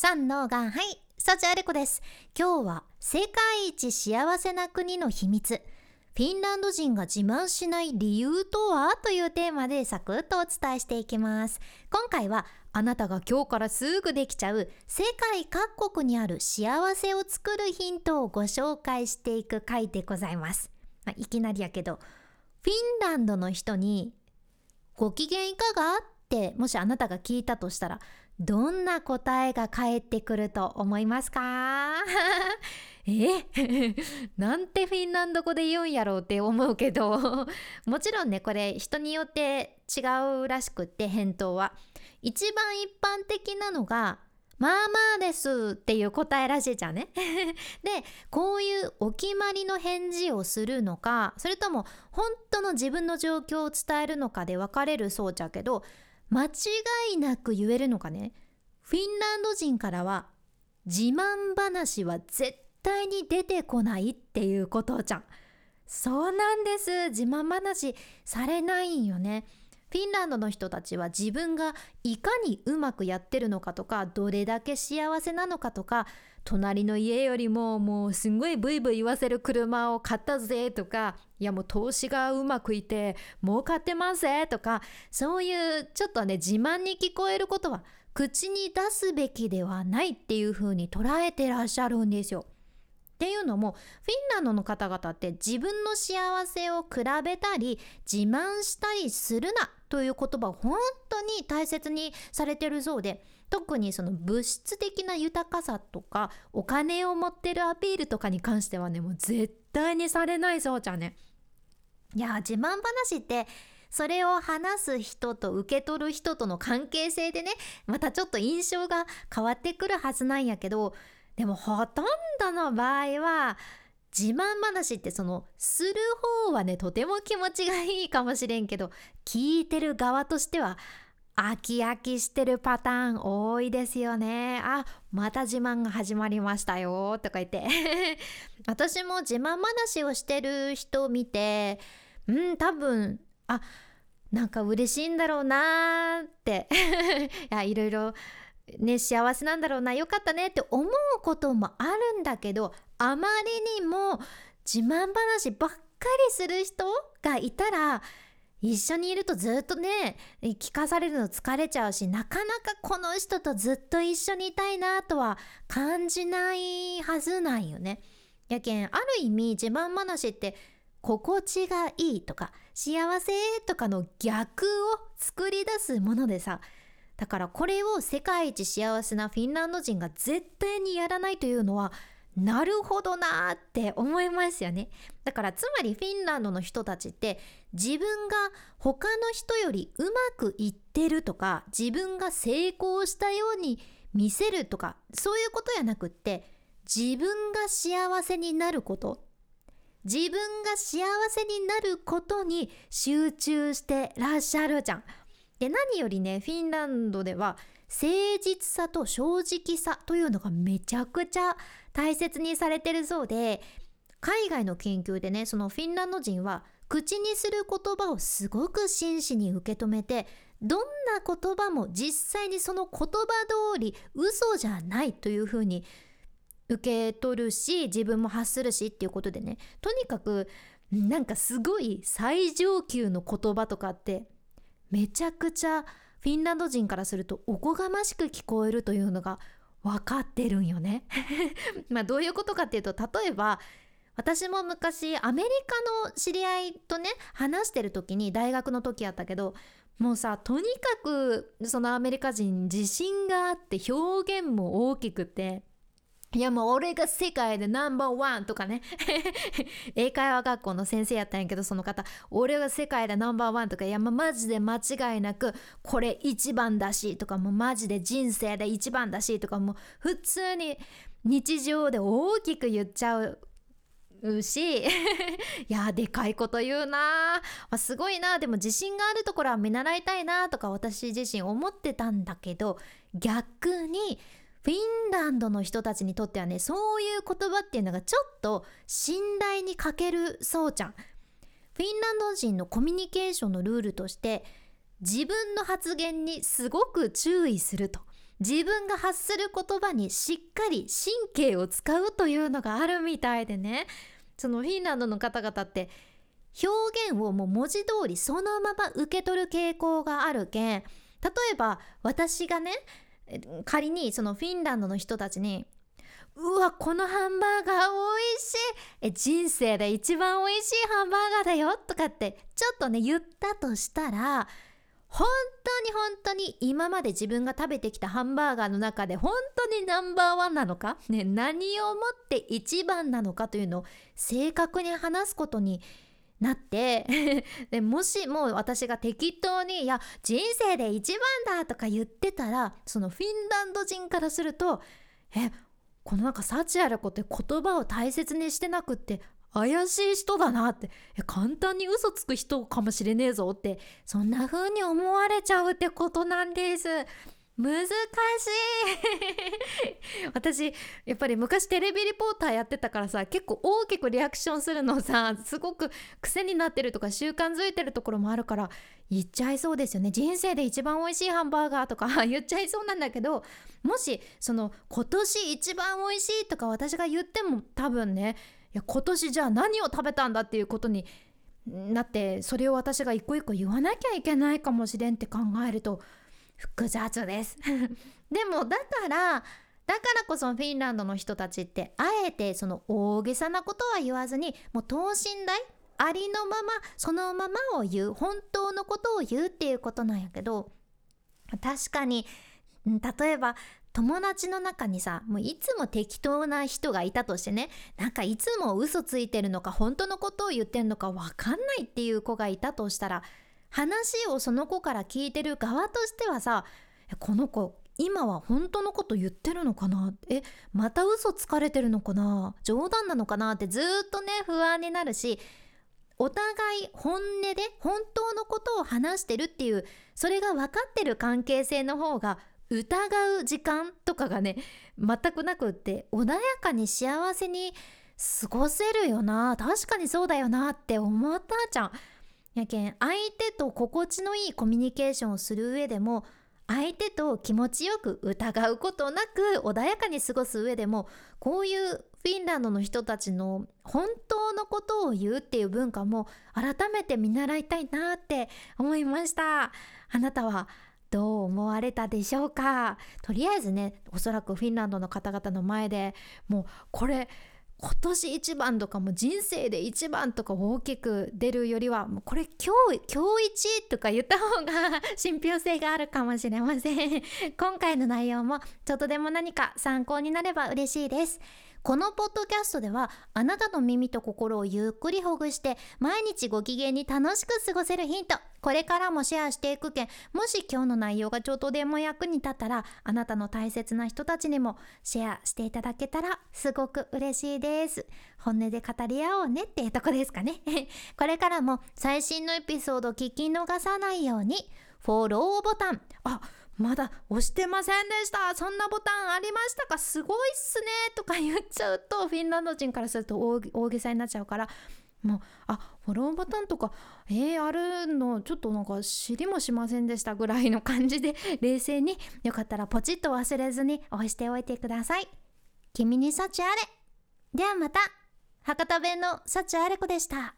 三のがはい。サチアレコです。今日は世界一幸せな国の秘密。フィンランド人が自慢しない理由とは？というテーマでサクッとお伝えしていきます。今回はあなたが今日からすぐできちゃう世界各国にある幸せを作るヒントをご紹介していく回でございます、まあ、いきなりやけどフィンランドの人にご機嫌いかが？ってもしあなたが聞いたとしたらどんな答えが返ってくると思いますか？え？なんてフィンランド語で言うんやろうって思うけど。もちろんねこれ人によって違うらしくって返答は。一番一般的なのがまあまあですっていう答えらしいじゃんね。でこういうお決まりの返事をするのかそれとも本当の自分の状況を伝えるのかで分かれるそうじゃけど間違いなく言えるのかね？フィンランド人からは自慢話は絶対に出てこないっていうことじゃん。そうなんです。自慢話されないんよね。フィンランドの人たちは自分がいかにうまくやってるのかとかどれだけ幸せなのかとか隣の家よりももうすんごいブイブイ言わせる車を買ったぜとかいやもう投資がうまくいて儲かってますぜとかそういうちょっとね自慢に聞こえることは口に出すべきではないっていうふうに捉えてらっしゃるんですよ。っていうのもフィンランドの方々って自分の幸せを比べたり自慢したりするなという言葉を本当に大切にされてるそうで特にその物質的な豊かさとかお金を持ってるアピールとかに関してはねもう絶対にされないそうじゃね。いや自慢話ってそれを話す人と受け取る人との関係性でねまたちょっと印象が変わってくるはずなんやけどでもほとんどの場合は自慢話ってそのする方はねとても気持ちがいいかもしれんけど聞いてる側としては飽き飽きしてるパターン多いですよね。あ、また自慢が始まりましたよとか言って 私も自慢話をしてる人を見て、うん、多分、あ、なんか嬉しいんだろうなーって いや、いろいろね幸せなんだろうなよかったねって思うこともあるんだけどあまりにも自慢話ばっかりする人がいたら一緒にいるとずっとね聞かされるの疲れちゃうしなかなかこの人とずっと一緒にいたいなとは感じないはずなんよね。やけんある意味自慢話って心地がいいとか幸せとかの逆を作り出すものでさだからこれを世界一幸せなフィンランド人が絶対にやらないというのはなるほどなーって思いますよね。だからつまりフィンランドの人たちって自分が他の人よりうまくいってるとか自分が成功したように見せるとかそういうことやなくって自分が幸せになること自分が幸せになることに集中してらっしゃるじゃん。で何よりねフィンランドでは誠実さと正直さというのがめちゃくちゃ大切にされてるそうで海外の研究でねそのフィンランド人は口にする言葉をすごく真摯に受け止めてどんな言葉も実際にその言葉通り嘘じゃないというふうに受け取るし自分も発するしっていうことでねとにかくなんかすごい最上級の言葉とかってめちゃくちゃフィンランド人からするとおこがましく聞こえるというのが分かってるんよね。まあどういうことかっていうと例えば私も昔アメリカの知り合いとね話してる時に大学の時やったけどもうさとにかくそのアメリカ人自信があって表現も大きくていやもう俺が世界でナンバーワンとかね。英会話学校の先生やったんやけどその方。俺が世界でナンバーワンとか。いやもうマジで間違いなくこれ一番だしとかもうマジで人生で一番だしとかもう普通に日常で大きく言っちゃうし。いやでかいこと言うなあすごいなでも自信があるところは見習いたいなとか私自身思ってたんだけど逆にフィンランドの人たちにとってはねそういう言葉っていうのがちょっと信頼に欠けるそうちゃん。フィンランド人のコミュニケーションのルールとして自分の発言にすごく注意すると。自分が発する言葉にしっかり神経を使うというのがあるみたいでね。そのフィンランドの方々って表現をもう文字通りそのまま受け取る傾向があるけん例えば私がね仮にそのフィンランドの人たちにうわこのハンバーガー美味しい。え人生で一番美味しいハンバーガーだよとかってちょっとね言ったとしたら本当に本当に今まで自分が食べてきたハンバーガーの中で本当にナンバーワンなのか、ね、何をもって一番なのかというのを正確に話すことになって。でもしもう私が適当に「いや人生で一番だ」とか言ってたらそのフィンランド人からすると「えこのなんか幸ある子って言葉を大切にしてなくって怪しい人だなって。簡単に嘘つく人かもしれねえぞってそんな風に思われちゃうってことなんです。難しい。私やっぱり昔テレビリポーターやってたからさ結構大きくリアクションするのさすごく癖になってるとか習慣づいてるところもあるから言っちゃいそうですよね。人生で一番美味しいハンバーガーとか 言っちゃいそうなんだけどもしその今年一番美味しいとか私が言っても多分ねいや今年じゃあ何を食べたんだっていうことになってそれを私が一個一個言わなきゃいけないかもしれんって考えると複雑です。でもだからだからこそフィンランドの人たちってあえてその大げさなことは言わずにもう等身大ありのままそのままを言う本当のことを言うっていうことなんやけど確かに例えば友達の中にさもういつも適当な人がいたとしてねなんかいつも嘘ついてるのか本当のことを言ってんのか分かんないっていう子がいたとしたら話をその子から聞いてる側としてはさこの子今は本当のこと言ってるのかな？えまた嘘つかれてるのかな？冗談なのかな？ってずっとね不安になるしお互い本音で本当のことを話してるっていうそれが分かってる関係性の方が疑う時間とかがね全くなくって穏やかに幸せに過ごせるよな。確かにそうだよなって思ったじゃん。やけん相手と心地のいいコミュニケーションをする上でも相手と気持ちよく疑うことなく穏やかに過ごす上でもこういうフィンランドの人たちの本当のことを言うっていう文化も改めて見習いたいなって思いました。あなたはどう思われたでしょうか？とりあえずねおそらくフィンランドの方々の前でもうこれ今年一番とかも人生で一番とか大きく出るよりはこれ今日今日一とか言った方が信憑性があるかもしれません。今回の内容もちょっとでも何か参考になれば嬉しいです。このポッドキャストではあなたの耳と心をゆっくりほぐして毎日ご機嫌に楽しく過ごせるヒントこれからもシェアしていくけんもし今日の内容がちょっとでも役に立ったらあなたの大切な人たちにもシェアしていただけたらすごく嬉しいです。本音で語り合おうねってとこですかね。これからも最新のエピソード聞き逃さないようにフォローボタン。あまだ押してませんでした。そんなボタンありましたか？すごいっすね。とか言っちゃうとフィンランド人からすると大げさになっちゃうからもうあフォローボタンとかえー、あるのちょっとなんか知りもしませんでしたぐらいの感じで冷静によかったらポチッと忘れずに押しておいてください。君に幸あれ。ではまた。博多弁の幸あれ子でした。